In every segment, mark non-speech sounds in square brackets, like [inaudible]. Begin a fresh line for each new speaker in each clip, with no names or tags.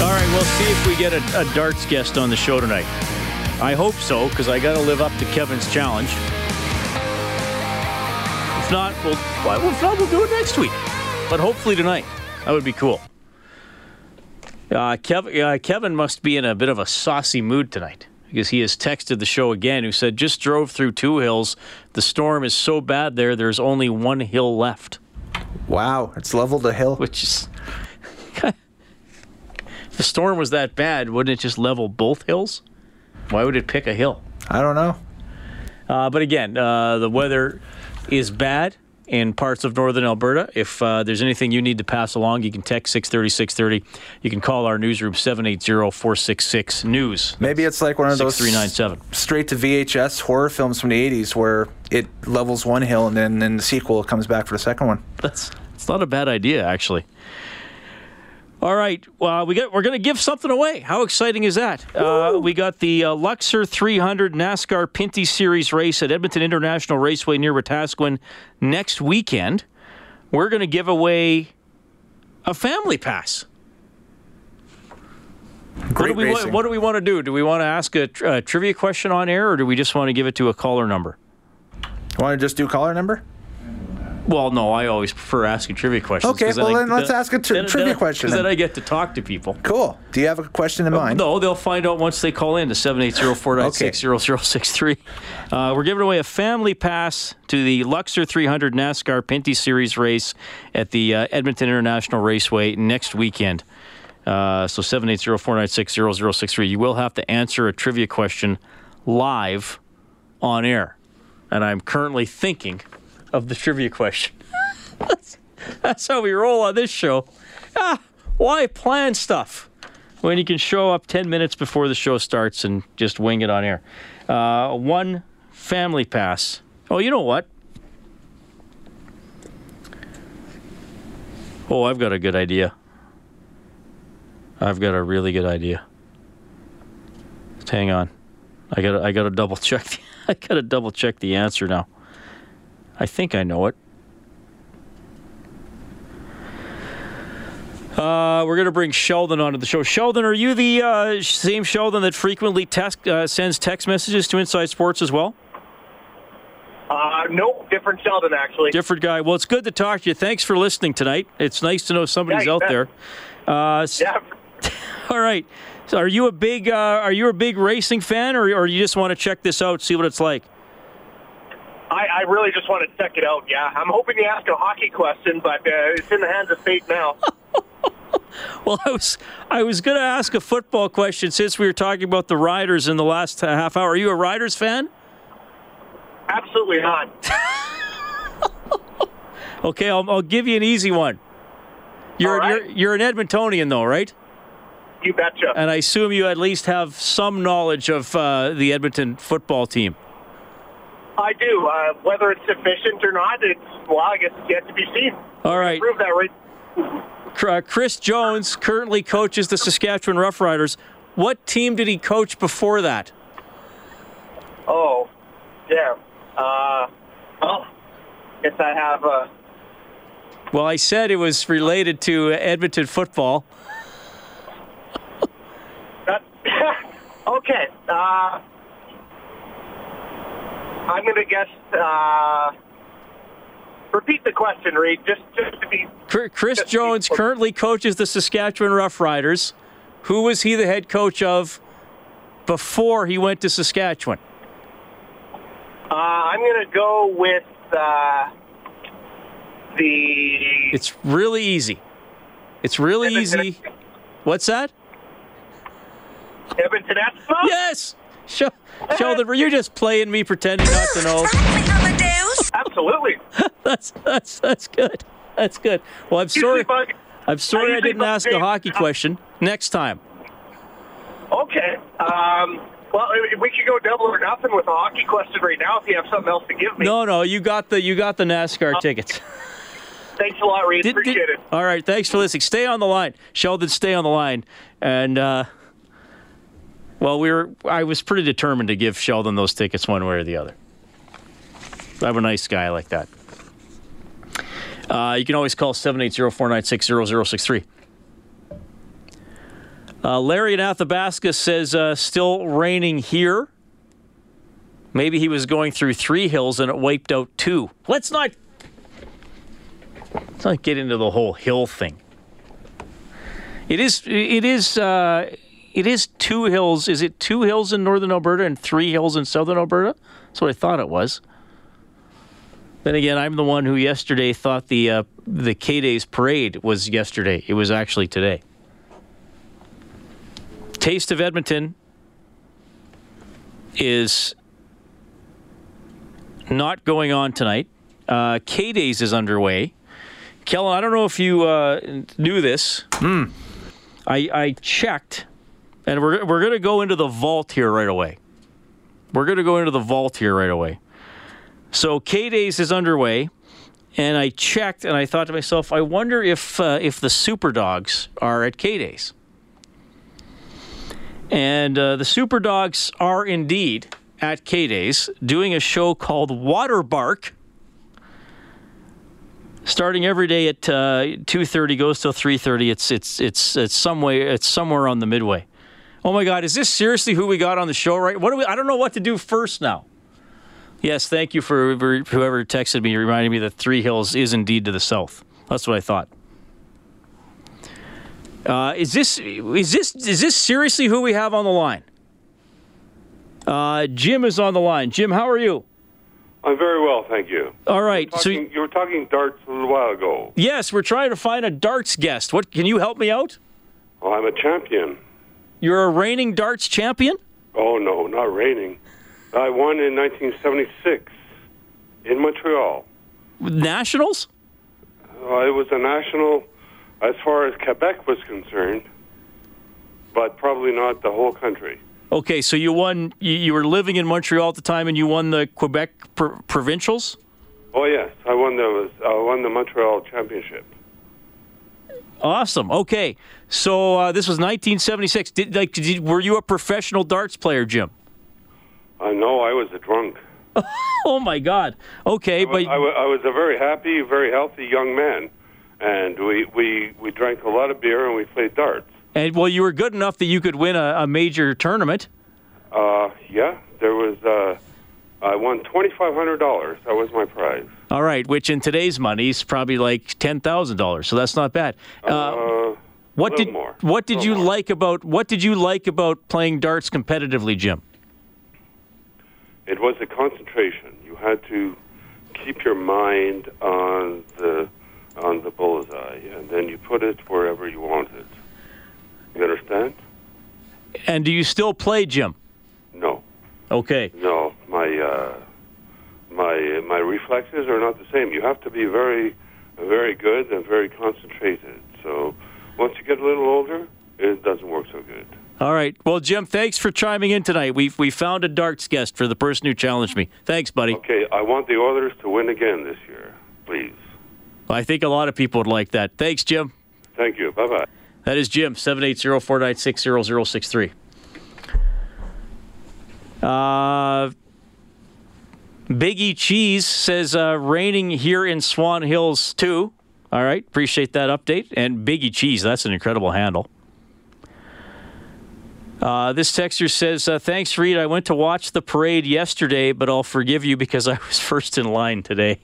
All right, we'll see if we get a, a darts guest on the show tonight. I hope so, because I got to live up to Kevin's challenge. If not, we'll well, if not, we'll do it next week. But hopefully tonight. That would be cool. Uh, Kevin, uh, Kevin must be in a bit of a saucy mood tonight because he has texted the show again. Who said just drove through two hills. The storm is so bad there. There's only one hill left,
Wow, it's leveled a hill.
which is. The storm was that bad, wouldn't it just level both hills? Why would it pick a hill?
I don't know.
Uh, but again, uh, the weather is bad in parts of northern Alberta. If uh, there's anything you need to pass along, you can text 630 630. You can call our newsroom 780 466 News.
Maybe it's like one of those
6397.
straight to VHS horror films from the 80s where it levels one hill and then in the sequel it comes back for the second one.
That's it's not a bad idea, actually. All right, well, we got we're going to give something away. How exciting is that? Uh, we got the uh, Luxor 300 NASCAR Pinty Series race at Edmonton International Raceway near Wetaskiwin next weekend. We're going to give away a family pass. What
Great
do, we, wa-
racing.
what do we want to do? Do we want to ask a, a trivia question on air, or do we just want to give it to a caller number?
Want to just do caller number?
Well, no, I always prefer asking trivia questions.
Okay, well, then let's ask a tri- trivia question
Because then
then.
I get to talk to people.
Cool. Do you have a question in mind?
No, they'll find out once they call in to 780-496-0063. Uh, we're giving away a family pass to the Luxor 300 NASCAR Pinty Series race at the uh, Edmonton International Raceway next weekend. Uh, so 780-496-0063. You will have to answer a trivia question live on air. And I'm currently thinking of the trivia question. [laughs] that's, that's how we roll on this show. Ah, why plan stuff? when you can show up 10 minutes before the show starts and just wing it on air. Uh, one family pass. Oh, you know what? Oh, I've got a good idea. I've got a really good idea. Just hang on. I got I got to double check. The, [laughs] I got to double check the answer now. I think I know it. Uh, we're going to bring Sheldon onto the show. Sheldon, are you the uh, same Sheldon that frequently text, uh, sends text messages to Inside Sports as well?
Uh, nope, different Sheldon actually.
Different guy. Well, it's good to talk to you. Thanks for listening tonight. It's nice to know somebody's
Yeah,
out
bet.
there. Uh,
Yeah, [laughs]
All right. So, are you a big uh, are you a big racing fan, or, or you just want to check this out, see what it's like?
I, I really just want to check it out. Yeah, I'm hoping to ask a hockey question, but uh, it's in the hands of fate now. [laughs]
Well, I was I was going to ask a football question since we were talking about the Riders in the last half hour. Are you a Riders fan?
Absolutely not. [laughs]
Okay, I'll, I'll give you an easy one. You're,
right.
you're you're an Edmontonian though, right?
You betcha.
And I assume you at least have some knowledge of uh, the Edmonton football team.
I do. Uh, whether it's sufficient or not, it's well, I guess it's yet to be seen.
All right.
Prove that right.
Uh, Chris Jones currently coaches the Saskatchewan Roughriders. What team did he coach before that?
Oh, damn. Uh, well, guess I have. Uh,
Well, I said it was related to Edmonton football.
that, [laughs] okay. Uh, I'm gonna guess. Uh, repeat the question, Reed. Just, just to be.
Chris Jones currently coaches the Saskatchewan Roughriders. who was he the head coach of before he went to Saskatchewan?
Uh, I'm going to go with uh, the.
It's really easy. It's really easy. What's that?
Edmonton Eskimo?
Yes. Show, Sheldon, were you just playing me, pretending not to know?
Absolutely. [laughs]
That's that's that's good. That's good. Well, I'm sorry. I'm sorry I didn't ask a hockey question. Next time.
Okay. Um, well, we could go double or nothing with a hockey question right now if you have something else to give me.
No, no, you got the you got the NASCAR tickets. [laughs]
Thanks a lot, Reed.
Did- did-
Appreciate it.
All right, thanks for listening. Stay on the line, Sheldon. Stay on the line, and uh, well, we were. I was pretty determined to give Sheldon those tickets one way or the other. I'm a nice guy like that. Uh, you can always call 780-496-0063. Uh, Larry in Athabasca says uh, still raining here. Maybe he was going through three hills and it wiped out two. Let's not let's not get into the whole hill thing. It is it is uh, it is two hills. Is it two hills in northern Alberta and three hills in southern Alberta? That's what I thought it was. Then again, I'm the one who yesterday thought the uh, the K Days parade was yesterday. It was actually today. Taste of Edmonton is not going on tonight. Uh, K Days is underway. Kellen, I don't know if you uh, knew this. I, I checked, and we're, we're going to go into the vault here right away. We're going to go into the vault here right away. So K Days is underway, and I checked, and I thought to myself, I wonder if uh, if the Super Dogs are at K Days. And uh, the Super Dogs are indeed at K Days doing a show called Water Bark starting every day at uh, 2:30 goes till 3:30 it's it's it's it's some way it's somewhere on the midway oh my god is this seriously who we got on the show right? What do we i don't know what to do first now. Yes thank you for whoever texted me reminding me that three hills is indeed to the south. That's what i thought. Uh, is this is this is this seriously who we have on the line? Uh, jim is on the line. Jim how are you?
I'm very well, thank you.
all right so
Talking, you were talking darts a little while ago.
yes we're trying to find a darts guest. What can you help me out?
Well, I'm a champion.
You're a reigning darts champion?
Oh no, not reigning. I won in 1976 in Montreal.
Nationals?
Uh, it was a national, as far as Quebec was concerned, but probably not the whole country.
Okay, so you won. You, you were living in Montreal at the time, and you won the Quebec pr- provincials.
Oh yes, I won the I won the Montreal championship.
Awesome. Okay, so uh, this was 1976. Did like did, were you a professional darts player, Jim?
I know I was a drunk. [laughs]
Oh my God. Okay,
I wa-
but
I wa- I was a very happy, very healthy young man, and we, we, we drank a lot of beer and we played darts.
and well, you were good enough that you could win a, a major tournament.
Uh, yeah, there was. Uh, I won twenty five hundred dollars. That was my prize.
All right, which in today's money is probably like ten thousand dollars. So that's not bad. Uh,
Uh,
what did
more.
what did you
more.
like about what did you like about playing darts competitively, Jim?
it was a concentration. You had to keep your mind on the on the bullseye, and then you put it wherever you wanted. You understand?
And do you still play, Jim?
No,
Okay.
no. My uh, my my reflexes are not the same. You have to be very very good and very concentrated. So once you get a little older, it doesn't work so good.
All right. Well, Jim, thanks for chiming in tonight. We we found a darts guest for the person who challenged me. Thanks, buddy.
Okay, I want the Oilers to win again this year, please.
I think a lot of people would like that. Thanks, Jim.
Thank you. Bye bye.
That is Jim, 780-496-0063. Uh, Biggie Cheese says uh, raining here in Swan Hills too. All right, appreciate that update. And Biggie Cheese, that's an incredible handle. Uh, this texter says, uh, "Thanks, Reed. I went to watch the parade yesterday, but I'll forgive you because I was [laughs] first in line today."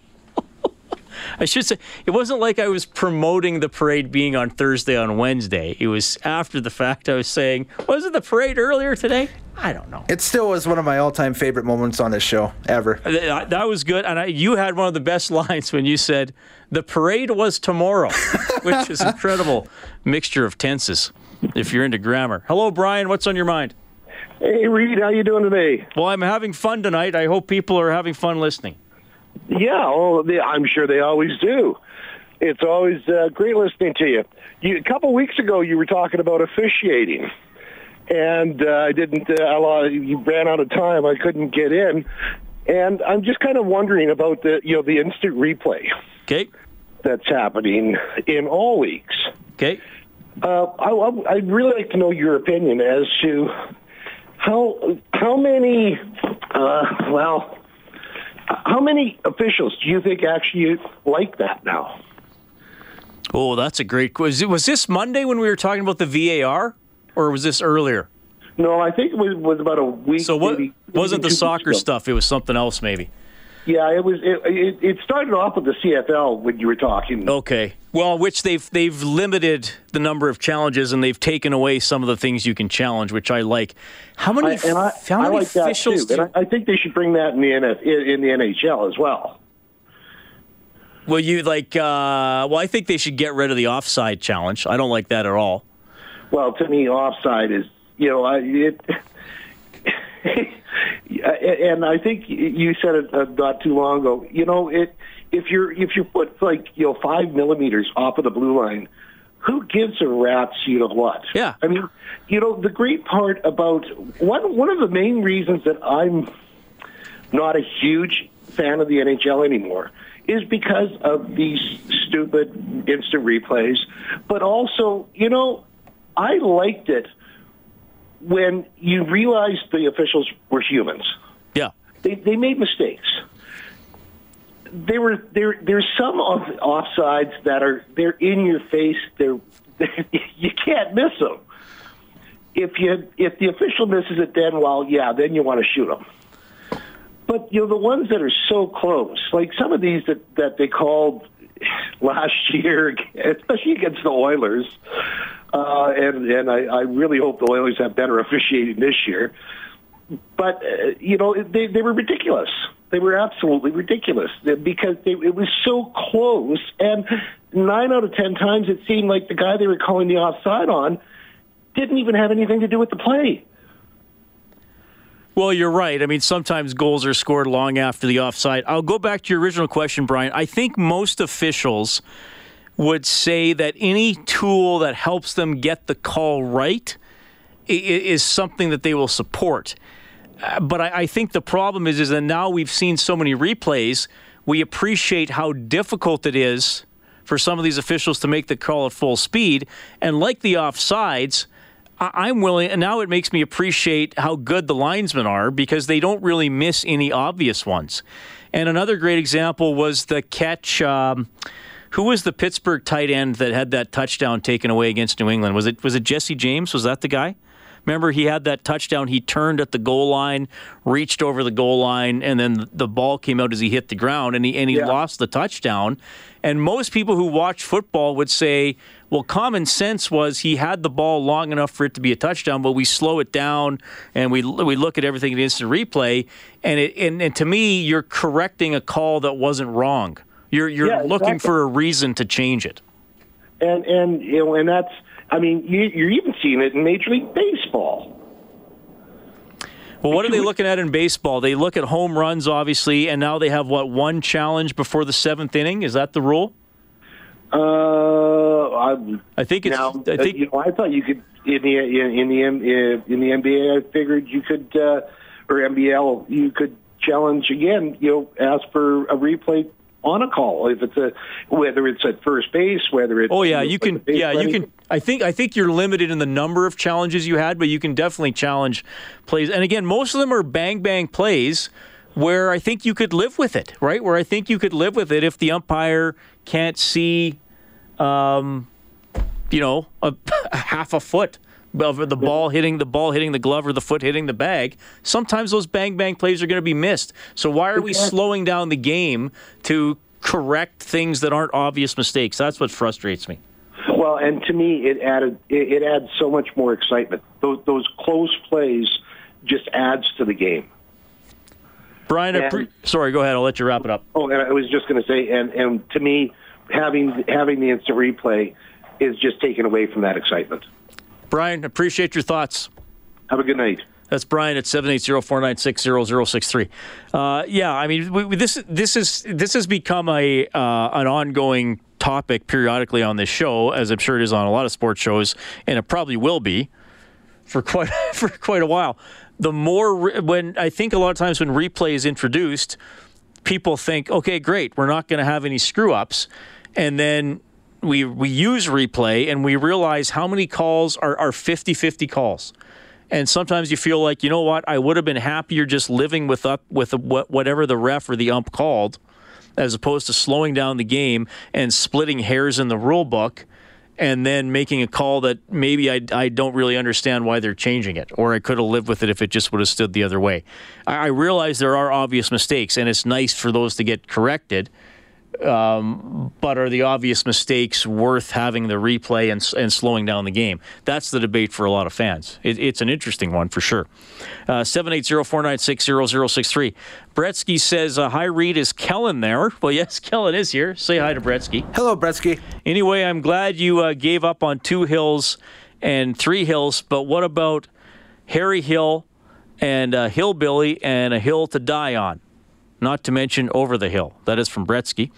I should say it wasn't like I was promoting the parade being on Thursday on Wednesday. It was after the fact. I was saying, wasn't the parade earlier today? I don't know.
It still was one of my all-time favorite moments on this show ever.
Uh, th- uh, That was good, and I, you had one of the best [laughs] lines when you said the parade was tomorrow, [laughs] which is incredible mixture of tenses. If you're into grammar. Hello, Brian. What's on your mind?
Hey, Reed, how you doing today?
Well, I'm having fun tonight. I hope people are having fun listening.
Yeah, well, they, I'm sure they always do. It's always uh, great listening to you. you. A couple weeks ago, you were talking about officiating, and uh, I didn't. Uh, allow, you ran out of time. I couldn't get in, and I'm just kind of wondering about the you know the instant replay
Okay.
that's happening in all leagues.
Okay.
Uh, I, I- I'd really like to know your opinion as to how how many, uh, well, how many officials do you think actually like that now?
Oh, that's a great question. Was this Monday when we were talking about the VAR, or was this earlier?
No, I think it was, was about a week.
So what
maybe-
wasn't
maybe
the soccer stuff? It was something else, maybe.
Yeah, it was. It, it, it started off with the CFL when you were talking.
Okay. Well, which they've they've limited the number of challenges and they've taken away some of the things you can challenge, which I like. How many?
I, and I,
how many
like
officials? do-
And I, I think they should bring that in the NF, in, in the NHL as well.
well, you like? Uh, well, I think they should get rid of the offside challenge. I don't like that at all.
Well, to me, offside is you know I, it. [laughs] and I think you said it uh, not too long ago. You know, it if you're if you put like you know five millimeters off of the blue line, who gives a rat's you know what?
Yeah.
I mean, you know, the great part about one one of the main reasons that I'm not a huge fan of the NHL anymore is because of these stupid instant replays, but also, you know, I liked it when you realized the officials were humans.
Yeah.
They they made mistakes. There were there there's some of offsides that are they're in your face. They're [laughs] you can't miss them. If you if the official misses it, then well, yeah, then you want to shoot them. But you know the ones that are so close, like some of these that that they called [laughs] last year, especially against the Oilers, uh, and and I, I really hope the Oilers have better officiating this year. But uh, you know they they were ridiculous. They were absolutely ridiculous because they, it was so close, and nine out of ten times it seemed like the guy they were calling the offside on didn't even have anything to do with the play.
Well, you're right. I mean, sometimes goals are scored long after the offside. I'll go back to your original question, Brian. I think most officials would say that any tool that helps them get the call right is something that they will support. Uh, But I, think the problem is, is that now we've seen so many replays, we appreciate how difficult it is for some of these officials to make the call at full speed. And like the offsides, I'm willing, and now it makes me appreciate how good the linesmen are because they don't really miss any obvious ones. And another great example was the catch. Um, who was the Pittsburgh tight end that had that touchdown taken away against New England? Was it was it Jesse James? Was that the guy? Remember, he had that touchdown. He turned at the goal line, reached over the goal line, and then the ball came out as he hit the ground, and he and he
Yeah.
lost the touchdown. And most people who watch football would say, well, common sense was he had the ball long enough for it to be a touchdown, but we slow it down and we we look at everything in instant replay, and it and, and to me, you're correcting a call that wasn't wrong. You're you're
Yeah,
looking
exactly.
for a reason to change it.
and and you know, and that's I mean, you, you're even seeing it in Major League Baseball.
Well, what are they looking at in baseball? They look at home runs, obviously, and now they have what one challenge before the seventh inning. Is that the rule?
Uh, I,
I think it's.
now,
I think
you know, I thought you could in the in, in the in the NBA. I figured you could uh, or NBL you could challenge again. You know, ask for a replay on a call if it's a whether it's at first base, whether it's
Oh yeah, you can. Yeah, you can. I think. I think you're limited in the number of challenges you had, but you can definitely challenge plays. And again, most of them are bang bang plays where I think you could live with it, right? Where I think you could live with it if the umpire can't see, um, you know, a, [laughs] a half a foot of the ball hitting the ball hitting the glove or the foot hitting the bag. Sometimes those bang bang plays are going to be missed. So why are we slowing down the game to correct things that aren't obvious mistakes. That's what frustrates me.
Well, and to me, it added it, it adds so much more excitement. Those those close plays just adds to the game.
Brian,
And-
pre- sorry, go ahead. I'll let you wrap it up.
Oh, and I was just going to say, and and to me, having having the instant replay is just taken away from that excitement.
Brian, appreciate your thoughts.
Have a good night.
That's Brian at 780-496-0063. Uh, yeah, I mean, we, we- this this is this has become a uh, an ongoing topic periodically on this show, as I'm sure it is on a lot of sports shows, and it probably will be for quite [laughs] for quite a while. The more re- when I think a lot of times when replay is introduced, people think, okay, great, we're not going to have any screw ups, and then we we use replay and we realize how many calls are are 50-50 calls. And sometimes you feel like, you know what, I would have been happier just living with up with whatever the ref or the ump called, as opposed to slowing down the game and splitting hairs in the rule book, and then making a call that maybe I, I don't really understand why they're changing it, or I could have lived with it if it just would have stood the other way. I, I realize there are obvious mistakes, and it's nice for those to get corrected. Um, but are the obvious mistakes worth having the replay and, and slowing down the game? That's the debate for a lot of fans. It, it's an interesting one for sure. Uh, 780-496-0063. Bretsky says, uh, hi, Reed. Is Kellen there? [laughs] Well, yes, Kellen is here. Say hi to Bretsky.
Hello, Bretsky.
Anyway, I'm glad you uh, gave up on two hills and three hills, but what about Harry Hill and uh, Hillbilly and a hill to die on? Not to mention Over the Hill. That is from Bretsky.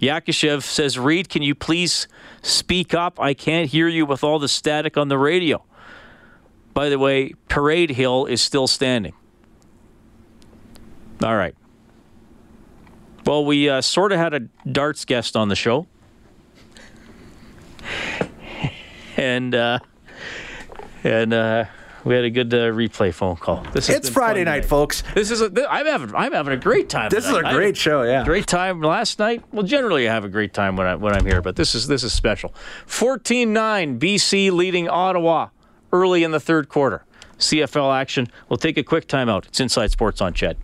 Yakishev says, Reed, can you please speak up? I can't hear you with all the static on the radio. By the way, Parade Hill is still standing. All right. Well, we uh, sort of had a darts guest on the show. [laughs] and uh, and uh, we had a good uh, replay phone call. This has
Friday
fun
night, folks.
This is a, th- I'm having I'm having a great time.
This is a great show, yeah.
Great time last night. Well, generally I have a great time when I when I'm here, but this is this is special. 14-9 BC leading Ottawa early in the third quarter. CFL action. We'll take a quick timeout. It's Inside Sports on CHED.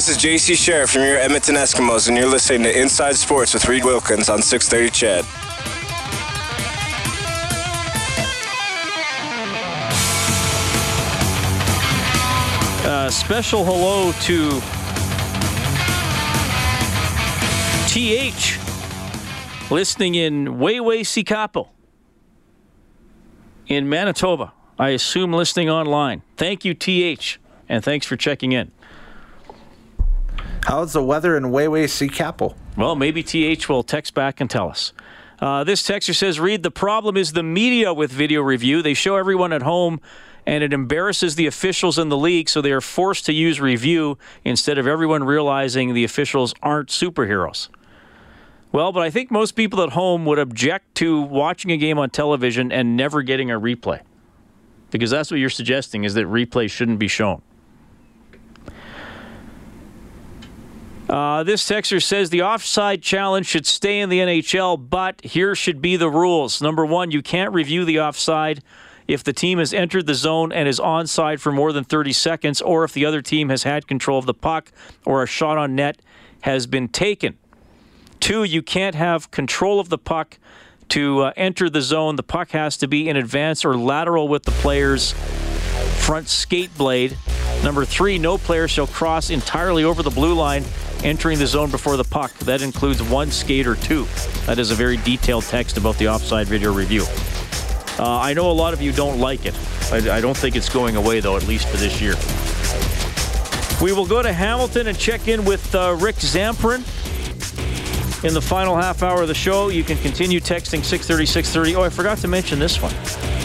This is JC Sherritt from your Edmonton Eskimos, and you're listening to Inside Sports with Reed Wilkins on 630 CHED.
Uh, special hello to TH listening in Waywayseecappo in Manitoba. I assume listening online. Thank you, TH, and thanks for checking in.
How's the weather in Wayway Capel?
Well, maybe TH will text back and tell us. Uh, this texter says, Reed, the problem is the media with video review. They show everyone at home, and it embarrasses the officials in the league, so they are forced to use review instead of everyone realizing the officials aren't superheroes. Well, but I think most people at home would object to watching a game on television and never getting a replay. Because that's what you're suggesting is that replay shouldn't be shown. Uh, this texter says the offside challenge should stay in the NHL, but here should be the rules. Number one, you can't review the offside if the team has entered the zone and is onside for more than 30 seconds, or if the other team has had control of the puck or a shot on net has been taken. Two, you can't have control of the puck to uh, enter the zone. The puck has to be in advance or lateral with the player's front skate blade. Number three, no player shall cross entirely over the blue line entering the zone before the puck. That includes one skate or two. That is a very detailed text about the offside video review. Uh, I know a lot of you don't like it. I, I don't think it's going away, though, at least for this year. We will go to Hamilton and check in with uh, Rick Zamperin in the final half hour of the show. You can continue texting 630 630. Oh, I forgot to mention this one.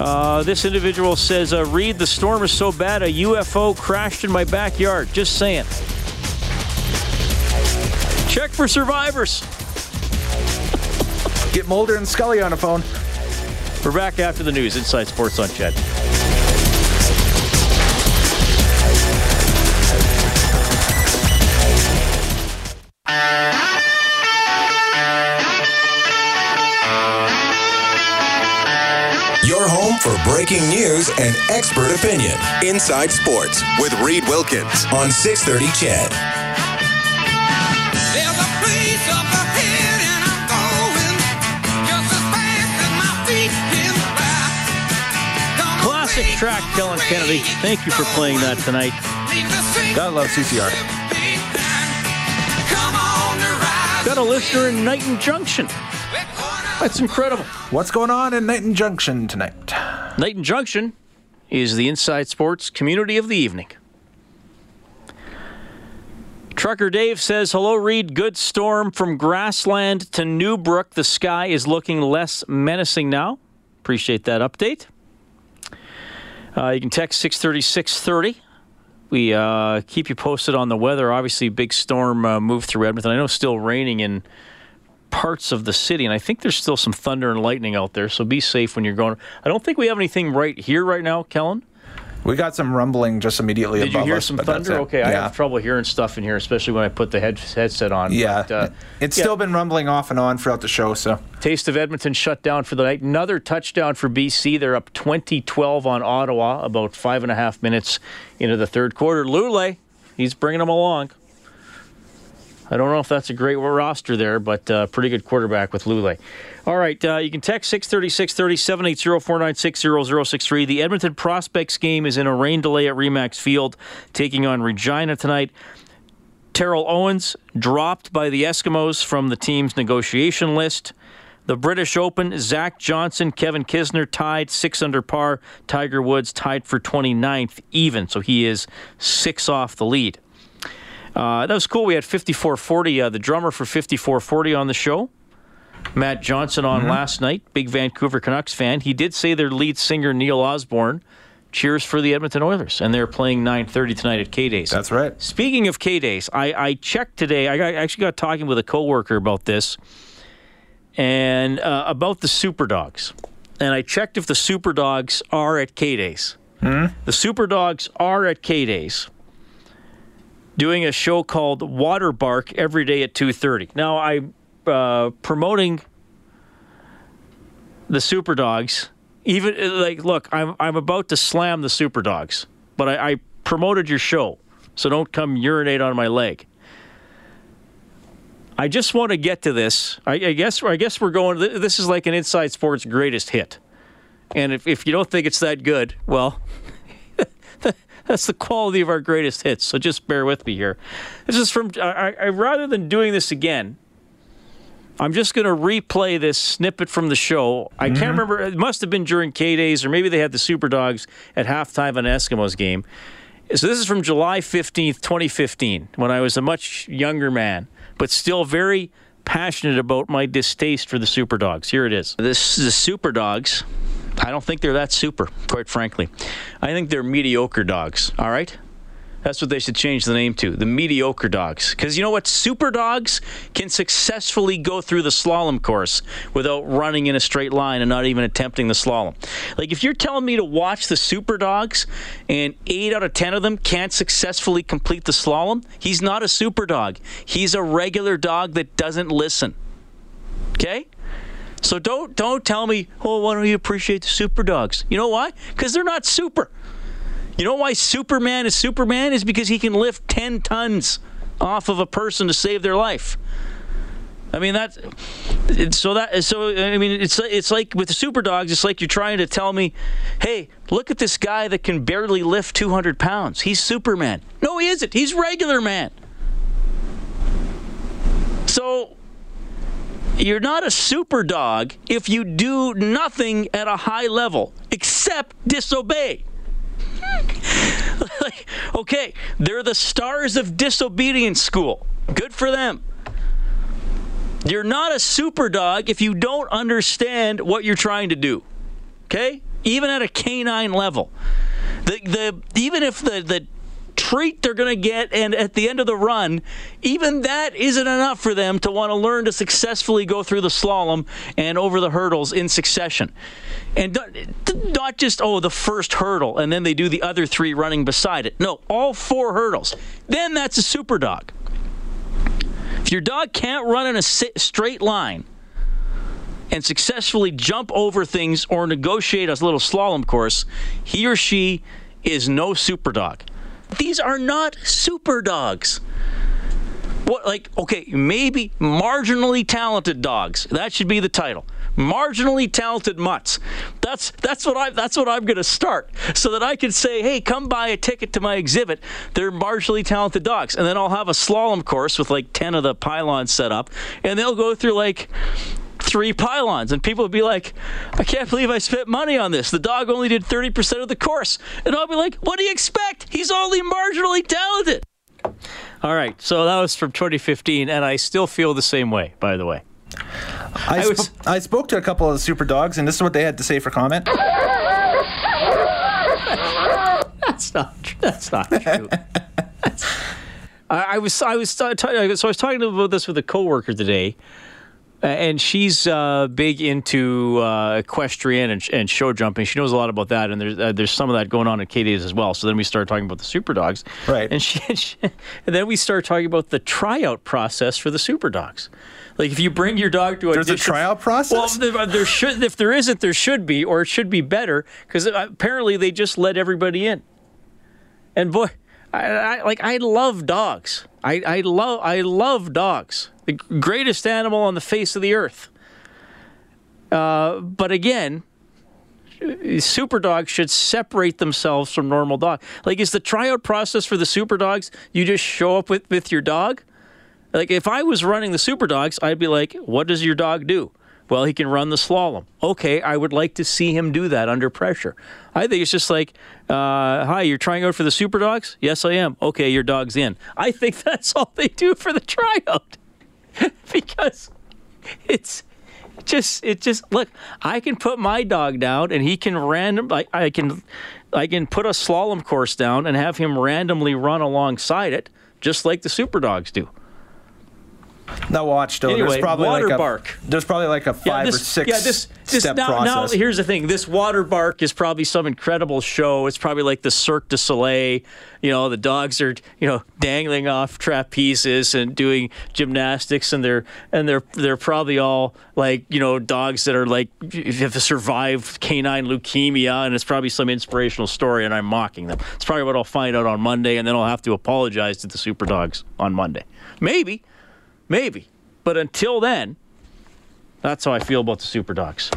Uh, this individual says, uh, Reed, the storm is so bad a UFO crashed in my backyard. Just saying. Check for survivors.
Get Mulder and Scully on the phone.
We're back after the news. Inside Sports on CHED.
breaking news and expert opinion. Inside Sports with Reed Wilkins on 630 CHED.
There's a place up ahead and I'm going just as fast as my feet can fly. Come on,
Classic track,
come
Kellen Kennedy. Thank you for playing that tonight.
Reed, let's
Gotta love CCR.
big time. Come on, the rise.
Got a listener in Knighton Junction. That's incredible.
What's going on in Knighton Junction tonight?
Knighton Junction is the Inside Sports community of the evening. Trucker Dave says, Hello, Reed. Good storm from Grassland to Newbrook. The sky is looking less menacing now. Appreciate that update. Uh, you can text 630 630. We uh, keep you posted on the weather. Obviously, big storm uh, moved through Edmonton. I know it's still raining in parts of the city, and I think there's still some thunder and lightning out there. So be safe when you're going. I don't think we have anything right here right now, Kellen.
We got some rumbling just immediately
Did you hear
us,
some thunder? Okay, I have trouble hearing stuff in here, especially when I put the head, headset on.
Yeah,
But, uh,
it's
yeah.
still been rumbling off and on throughout the show. So
Taste of Edmonton shut down for the night. Another touchdown for BC. They're up 20-12 on Ottawa. About five and a half minutes into the third quarter. Lulay, he's bringing them along. I don't know if that's a great roster there, but uh, pretty good quarterback with Lulay. All right, uh, you can text 630 630 780 496 0063. The Edmonton Prospects game is in a rain delay at Remax Field, taking on Regina tonight. Terrell Owens dropped by the Eskimos from the team's negotiation list. The British Open, Zach Johnson, Kevin Kisner tied six under par. Tiger Woods tied for 29th, even, so he is six off the lead. Uh, that was cool. We had 5440, uh, the drummer for 5440 on the show. Matt Johnson on last night, big Vancouver Canucks fan. He did say their lead singer Neil Osborne cheers for the Edmonton Oilers, and they're playing 9:30 tonight at K Days.
that's right.
Speaking of K Days, I, I checked today. I got, actually got talking with a coworker about this and uh, about the Super Dogs. And I checked if the Super Dogs are at K Days. The Super Dogs are at K Days doing a show called Water Bark every day at 2:30. Now I uh, promoting the Super Dogs. Even uh, like, look, I'm I'm about to slam the Super Dogs, but I, I promoted your show, so don't come urinate on my leg. I just want to get to this. I, I guess I guess we're going. This is like an Inside Sports greatest hit, and if if you don't think it's that good, well. That's the quality of our greatest hits. So just bear with me here. This is from. I, I rather than doing this again, I'm just going to replay this snippet from the show. I can't mm-hmm. remember. It must have been during K Days, or maybe they had the Super Dogs at halftime on an Eskimos game. So this is from July 15th, 2015, when I was a much younger man, but still very passionate about my distaste for the Super Dogs. Here it is. This is the Super Dogs. I don't think they're that super, quite frankly. I think they're mediocre dogs, all right? That's what they should change the name to, the mediocre dogs. Because you know what? Super dogs can successfully go through the slalom course without running in a straight line and not even attempting the slalom. Like, if you're telling me to watch the super dogs and eight out of 10 of them can't successfully complete the slalom, he's not a super dog. He's a regular dog that doesn't listen. Okay? So don't don't tell me, oh, why don't you appreciate the super dogs? You know why? Because they're not super. You know why Superman is Superman? Is because he can lift 10 tons off of a person to save their life. I mean that. So that so I mean it's it's like with the super dogs. It's like you're trying to tell me, hey, look at this guy that can barely lift 200 pounds. He's Superman. No, he isn't. He's regular man. So you're not a super dog if you do nothing at a high level except disobey. like, [laughs] okay, they're the stars of disobedience school. Good for them. You're not a super dog if you don't understand what you're trying to do. Okay? Even at a canine level. The the even if the the treat they're going to get and at the end of the run, even that isn't enough for them to want to learn to successfully go through the slalom and over the hurdles in succession. And not just, oh, the first hurdle, and then they do the other three running beside it. No, all four hurdles. Then that's a super dog. If your dog can't run in a straight line, and successfully jump over things or negotiate a little slalom course, he or she is no super dog. These are not super dogs. What like okay, maybe marginally talented dogs. That should be the title. Marginally talented mutts. That's that's what I that's what I'm going to start so that I can say, "Hey, come buy a ticket to my exhibit. They're marginally talented dogs." And then I'll have a slalom course with like 10 of the pylons set up, and they'll go through like three pylons. And people would be like i can't believe i spent money on this. The dog only did 30% of the course. And i'll be like what do you expect? He's only marginally talented. All right. So that was from 2015 and i still feel the same way by the way.
I,
I was-
sp- I spoke to a couple of the super dogs, and this is what they had to say for comment. [laughs]
that's not tr- that's not true. [laughs] I, I was I was ta- ta- so I was talking about this with a coworker today, and she's uh, big into uh, equestrian and, and show jumping. She knows a lot about that, and there's uh, there's some of that going on at K Days as well. So then we start talking about the super dogs,
Right.
And she, [laughs] she and then we start talking about the tryout process for the super dogs. Like if you bring your dog to a
There's a tryout process?
Well, there, there should if there isn't, there should be, or it should be better because apparently they just let everybody in. And boy, I, I like I love dogs. I, I love I love dogs. The greatest animal on the face of the earth. Uh, but again, super dogs should separate themselves from normal dogs. Like is the tryout process for the super dogs? You just show up with with your dog. Like if I was running the super dogs, I'd be like, "What does your dog do?" Well, he can run the slalom. Okay, I would like to see him do that under pressure. I think it's just like, uh, "Hi, you're trying out for the super dogs?" Yes, I am. Okay, your dog's in. I think [laughs] that's all they do for the tryout [laughs] because it's just it just look i can put my dog down and he can random I, I can i can put a slalom course down and have him randomly run alongside it just like the super dogs do
Now watch though.
Anyway,
there's probably
water
like a,
bark.
There's probably like a five or six
yeah, this, this
step
now,
process.
now here's the thing. This water bark is probably some incredible show. It's probably like the Cirque du Soleil. You know, the dogs are you know dangling off trapezes and doing gymnastics, and they're and they're they're probably all like you know dogs that are like have survived canine leukemia, and it's probably some inspirational story. And I'm mocking them. It's probably what I'll find out on Monday, and then I'll have to apologize to the super dogs on Monday. Maybe, maybe, but until then. That's how I feel about the Super Ducks.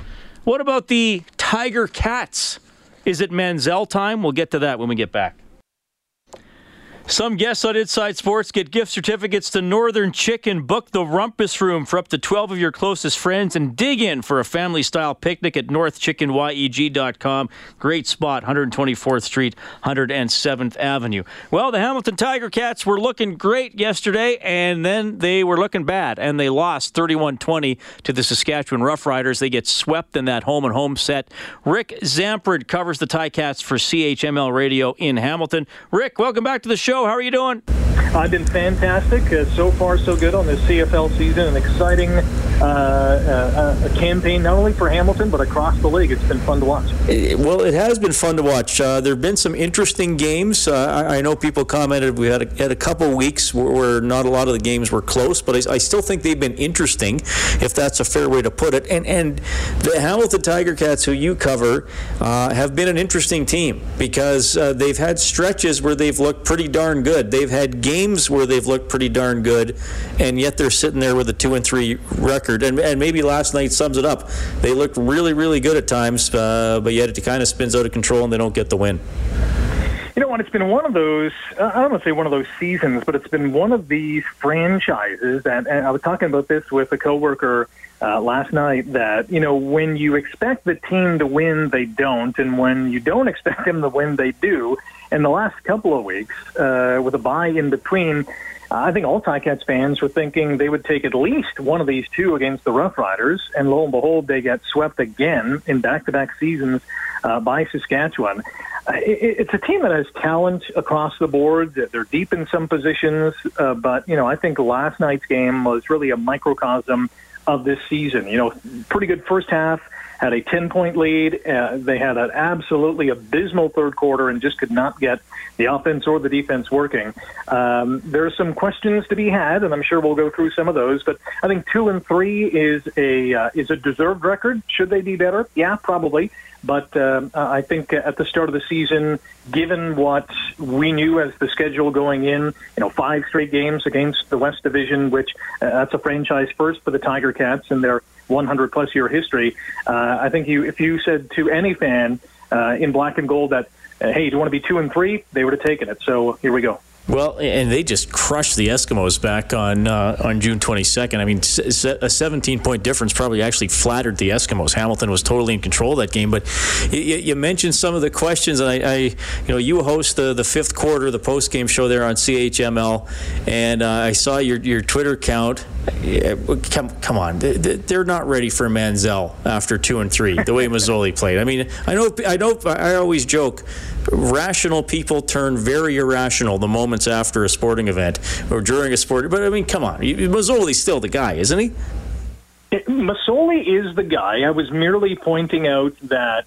What about the Tiger Cats? Is it Manziel time? We'll get to that when we get back. Some guests on Inside Sports get gift certificates to Northern Chicken. Book the Rumpus Room for up to 12 of your closest friends and dig in for a family style picnic at northchickenyeg.com. Great spot, 124th Street, 107th Avenue. Well, the Hamilton Tiger Cats were looking great yesterday, and then they were looking bad, and they lost 31 20 to the Saskatchewan Roughriders. They get swept in that home and home set. Rick Zamperin covers the Ticats for CHML Radio in Hamilton. Rick, welcome back to the show. How are you doing?
I've been fantastic. Uh, so far, so good on this CFL season. An exciting uh, uh, a campaign, not only for Hamilton, but across the league. It's been fun to watch.
Eh, Well, it has been fun to watch. Uh, there have been some interesting games. Uh, I, I know people commented we had a, had a couple weeks where, where not a lot of the games were close, but I, I still think they've been interesting, if that's a fair way to put it. And and the Hamilton Tiger Cats, who you cover, uh, have been an interesting team because uh, they've had stretches where they've looked pretty darn good. They've had games where they've looked pretty darn good, and yet they're sitting there with a two and three record. And, and maybe last night sums it up. They looked really, really good at times, uh, but yet it kind of spins out of control and they don't get the win.
You know what? It's been one of those, uh, I don't want to say one of those seasons, but it's been one of these franchises that, and I was talking about this with a coworker uh, last night, that, you know, when you expect the team to win, they don't. And when you don't expect them to win, they do. In the last couple of weeks, uh, with a bye in between, I think all Ticats fans were thinking they would take at least one of these two against the Rough Riders, and lo and behold, they get swept again in back-to-back seasons uh, by Saskatchewan. Uh, it, it's a team that has talent across the board. They're deep in some positions, uh, but you know, I think last night's game was really a microcosm of this season. You know, pretty good first half. Had a 10 point lead. Uh, they had an absolutely abysmal third quarter and just could not get the offense or the defense working. Um, there are some questions to be had, and I'm sure we'll go through some of those. But I think two and three is a uh, is a deserved record. Should they be better? Yeah, probably. But um, I think at the start of the season, given what we knew as the schedule going in, you know, five straight games against the West Division, which uh, that's a franchise first for the Tiger Cats in their 100 plus year history. Uh, I think you, if you said to any fan uh, in black and gold that, uh, hey, do you want to be two and three? They would have taken it. So here we go.
Well, and they just crushed the Eskimos back on uh, on June 22nd. I mean, a 17 point difference probably actually flattered the Eskimos. Hamilton was totally in control of that game. But you, you mentioned some of the questions, and I, I, you know, you host the, the fifth quarter, the post game show there on CHML, and uh, I saw your your Twitter. Yeah, come, come on, They- they- they're not ready for Manziel after two and three. The way Masoli played. I mean, I know, I know. I always joke. Rational people turn very irrational the moments after a sporting event or during a sport. But I mean, come on, Masoli's still the guy, isn't he?
Masoli is the guy. I was merely pointing out that,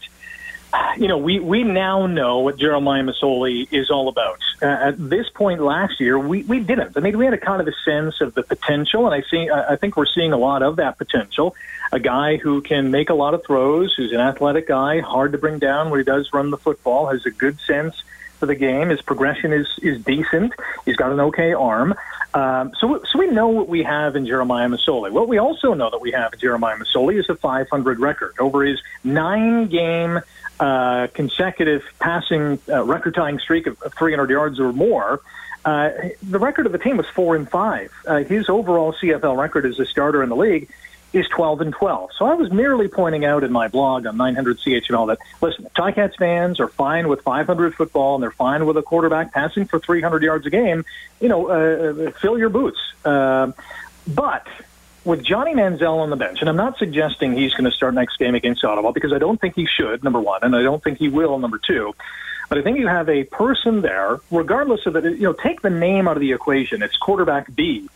you know, we, we now know what Jeremiah Masoli is all about. Uh, at this point last year, we, we didn't. I mean, we had a kind of a sense of the potential, and I see. I think we're seeing a lot of that potential. A guy who can make a lot of throws, who's an athletic guy, hard to bring down when he does run the football, has a good sense for the game. His progression is is decent. He's got an okay arm. Um, so, so we know what we have in Jeremiah Masoli. What we also know that we have in Jeremiah Masoli is a 500 record over his nine-game uh, consecutive passing uh, record-tying streak of, of 300 yards or more. Uh, the record of the team was four and five. Uh, his overall CFL record as a starter in the league is 12 and 12. So I was merely pointing out in my blog on 900 CHML that, listen, Ticats fans are fine with 500 football and they're fine with a quarterback passing for 300 yards a game. You know, uh, fill your boots. Uh, but with Johnny Manziel on the bench, and I'm not suggesting he's going to start next game against Ottawa because I don't think he should, number one, and I don't think he will, number two. But I think you have a person there, regardless of it, you know, take the name out of the equation. It's quarterback B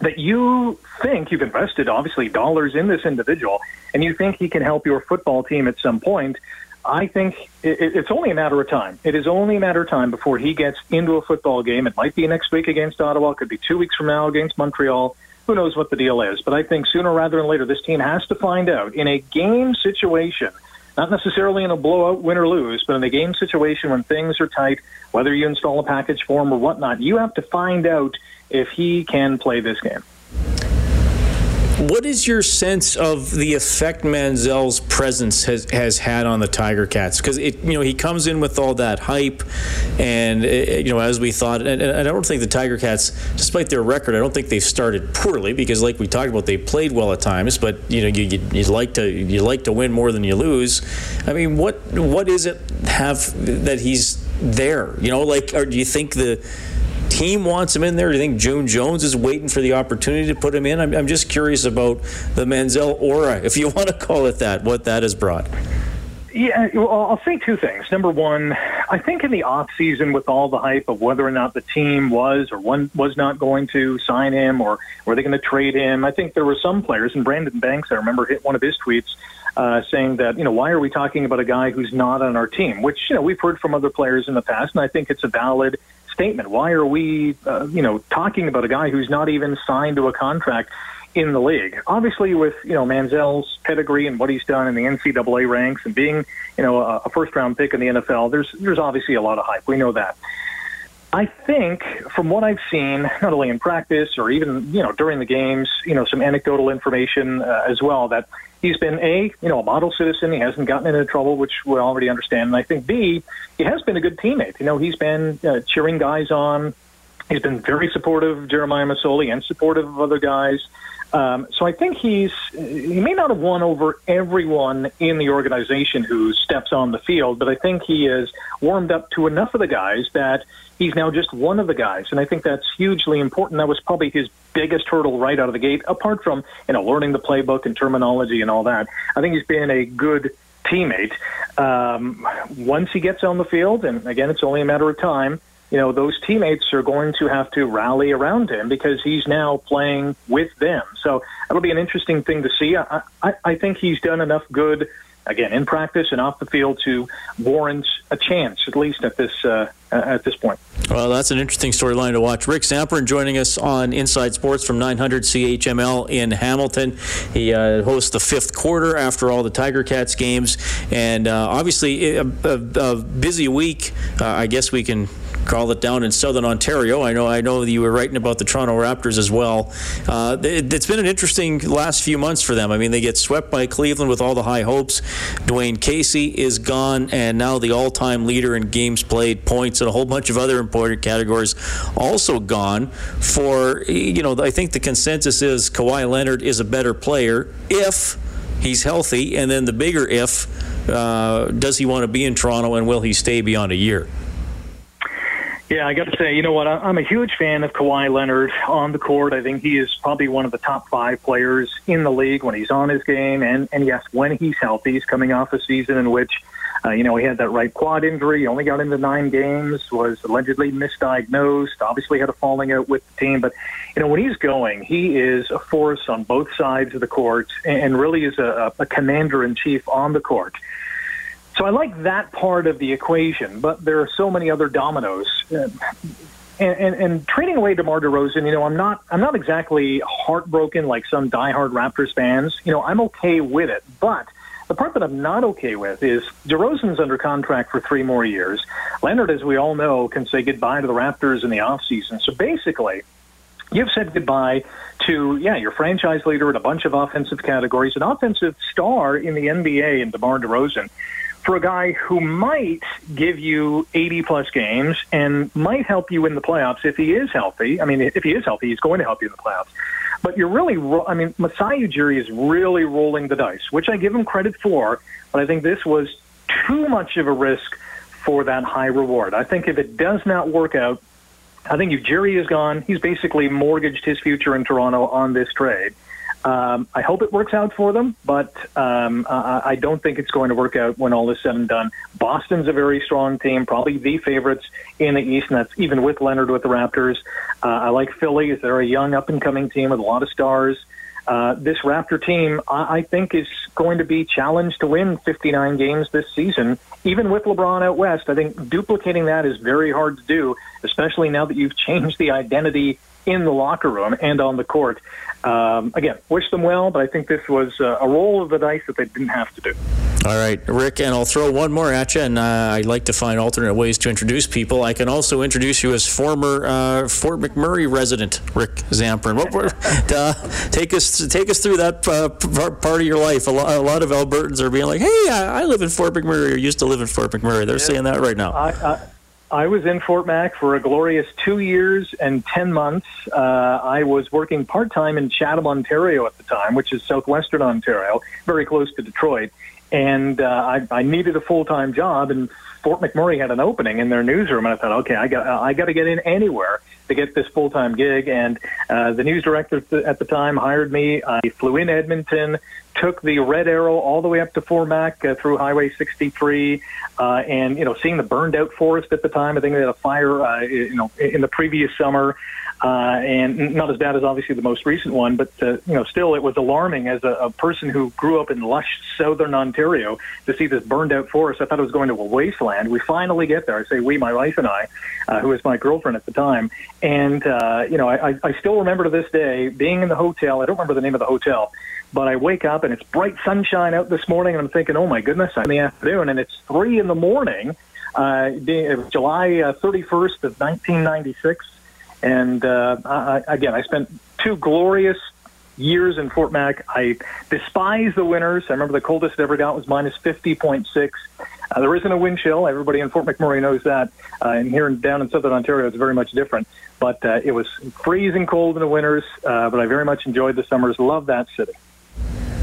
that you think you've invested obviously dollars in this individual and you think he can help your football team at some point, I think it's only a matter of time. It is only a matter of time before he gets into a football game. It might be next week against Ottawa, it could be two weeks from now against Montreal. Who knows what the deal is? But I think sooner rather than later, this team has to find out in a game situation, not necessarily in a blowout, win or lose, but in a game situation when things are tight, whether you install a package for him or whatnot, you have to find out if he can play this game.
What is your sense of the effect Manziel's presence has, has had on the Tiger Cats? Because it, you know, he comes in with all that hype, and uh, you know, as we thought, and, and I don't think the Tiger Cats, despite their record, I don't think they've started poorly because, like we talked about, they played well at times. But you know, you, you, you like to you like to win more than you lose. I mean, what what is it have that he's there? You know, like, or do you think the team wants him in there? Do you think June Jones is waiting for the opportunity to put him in? I'm, I'm just curious about the Manziel aura, [laughs] if you want to call it that, what that has brought.
Yeah, well, I'll say two things. Number one, I think in the off season, with all the hype of whether or not the team was or one was not going to sign him or were they going to trade him, I think there were some players, and Brandon Banks, I remember, hit one of his tweets uh, saying that you know why are we talking about a guy who's not on our team? Which you know we've heard from other players in the past, and I think it's a valid statement. Why are we, uh, you know, talking about a guy who's not even signed to a contract in the league? Obviously, with you know Manziel's pedigree and what he's done in the NCAA ranks and being, you know, a, a first-round pick in the NFL, there's there's obviously a lot of hype. We know that. I think from what I've seen, not only in practice or even you know during the games, you know, some anecdotal information uh, as well that he's been a you know a model citizen. He hasn't gotten into trouble, which we already understand. And I think B, he has been a good teammate. You know, he's been uh, cheering guys on. He's been very supportive of Jeremiah Masoli and supportive of other guys. Um, so I think he's he may not have won over everyone in the organization who steps on the field, but I think he has warmed up to enough of the guys that he's now just one of the guys, and I think that's hugely important. That was probably his biggest hurdle right out of the gate, apart from you know learning the playbook and terminology and all that. I think he's been a good teammate. Um, once he gets on the field, and again, it's only a matter of time. You know, those teammates are going to have to rally around him because he's now playing with them. So it'll be an interesting thing to see. I, I, I think he's done enough good again in practice and off the field to warrant a chance, at least at this uh, at this point.
Well, that's an interesting storyline to watch. Rick Zamperin joining us on Inside Sports from 900 CHML in Hamilton. He uh, hosts the fifth quarter after all the Tiger Cats games, and uh, obviously a, a, a busy week. Uh, I guess we can call it down in southern Ontario. I know I know you were writing about the Toronto Raptors as well. Uh, it, has been an interesting last few months for them. I mean, they get swept by Cleveland with all the high hopes. Dwane Casey is gone, and now the all-time leader in games played, points, and a whole bunch of other important categories also gone. For you know, I think the consensus is Kawhi Leonard is a better player if he's healthy, and then the bigger if. Uh, does he want to be in Toronto and will he stay beyond a year?
Yeah, I got to say, you know what? I'm a huge fan of Kawhi Leonard on the court. I think he is probably one of the top five players in the league when he's on his game, and and yes, when he's healthy, he's coming off a season in which. Uh, you know, he had that right quad injury. He only got into nine games. Was allegedly misdiagnosed. Obviously, had a falling out with the team. But you know, when he's going, he is a force on both sides of the court, and really is a, a commander in chief on the court. So I like that part of the equation, but there are so many other dominoes. And, and, and trading away DeMar DeRozan, you know, I'm not I'm not exactly heartbroken like some diehard Raptors fans. You know, I'm okay with it, but the part that I'm not okay with is DeRozan's under contract for three more years. Leonard, as we all know, can say goodbye to the Raptors in the offseason. So basically, you've said goodbye to yeah your franchise leader in a bunch of offensive categories, an offensive star in the NBA, in DeMar DeRozan for a guy who might give you 80 plus games and might help you in the playoffs if he is healthy. I mean, if he is healthy, he's going to help you in the playoffs. But you're really, I mean, Masai Ujiri is really rolling the dice, which I give him credit for. But I think this was too much of a risk for that high reward. I think if it does not work out, I think Ujiri is gone. He's basically mortgaged his future in Toronto on this trade. Um, I hope it works out for them, but um, I, I don't think it's going to work out when all is said and done. Boston's a very strong team, probably the favorites in the East, and that's even with Leonard with the Raptors. Uh, I like Philly; they're a young, up and coming team with a lot of stars. Uh, this Raptor team, I, I think, is going to be challenged to win 59 games this season, even with LeBron out west. I think duplicating that is very hard to do, especially now that you've [laughs] changed the identity in the locker room and on the court. Um, again, wish them well, but I think this was uh, a roll of the dice that they didn't have to do.
All right, Rick, and I'll throw one more at you, and uh, I like to find alternate ways to introduce people. I can also introduce you as former uh, Fort McMurray resident, Rick Zamperin. What, [laughs] uh, take us take us through that uh, part of your life. A lot, a lot, of Albertans are being like, "Hey, I, live in Fort McMurray," or used to live in Fort McMurray. They're yeah. saying that right now.
I, I was in Fort Mac for a glorious two years and 10 months. Uh, I was working part time in Chatham, Ontario at the time, which is southwestern Ontario, very close to Detroit. And uh, I, I needed a full time job, and Fort McMurray had an opening in their newsroom. And I thought, okay, I got, I got to get in anywhere to get this full time gig. And uh, the news director at the time hired me. I flew in Edmonton, took the Red Arrow all the way up to Fort Mac uh, through Highway 63, uh, and you know, seeing the burned out forest at the time. I think they had a fire, uh, you know, in the previous summer, uh, and not as bad as obviously the most recent one, but uh, you know, still it was alarming as a, a person who grew up in lush southern Ontario to see this burned out forest. I thought it was going to a wasteland. We finally get there. I say we, my wife and I, uh, who was my girlfriend at the time, and uh, you know, I, I still remember to this day being in the hotel. I don't remember the name of the hotel but I wake up and it's bright sunshine out this morning, and I'm thinking, oh my goodness, I'm in the afternoon, and it's three in the morning, uh, July uh, 31st of 1996. And uh, I, again, I spent two glorious years in Fort Mac. I despise the winters. I remember the coldest it ever got was minus 50.6. Uh, there isn't a wind chill. Everybody in Fort McMurray knows that. Uh, and here in, down in southern Ontario, it's very much different. But uh, it was freezing cold in the winters, uh, but I very much enjoyed the summers. Love that city.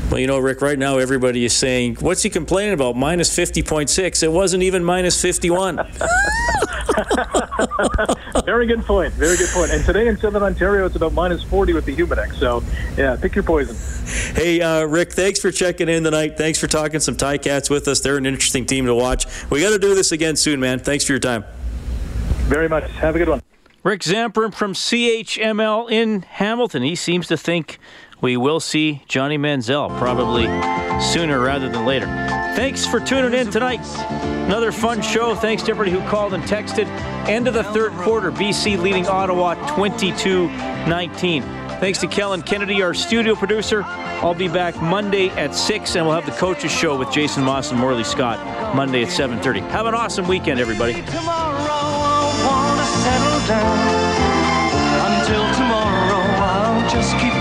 Well, you know, Rick, right now everybody is saying, what's he complaining about? Minus 50.6. It wasn't even minus 51. [laughs] [laughs]
Very good point. Very good point. And today in Southern Ontario, it's about minus 40 with the Humidex. So, yeah, pick your poison.
Hey, uh, Rick, thanks for checking in tonight. Thanks for talking some Ticats with us. They're an interesting team to watch. We got to do this again soon, man. Thanks for your time.
Very much. Have a good one.
Rick Zamperin from CHML in Hamilton. He seems to think we will see Johnny Manziel probably sooner rather than later. Thanks for tuning in tonight. Another fun show. Thanks to everybody who called and texted. End of the third quarter, BC leading Ottawa 22 19. Thanks to Kellen Kennedy, our studio producer. I'll be back Monday at 6, and we'll have the coaches show with Jason Maas and Morley Scott Monday at 7.30. Have an awesome weekend, everybody.
tomorrow, I'll just keep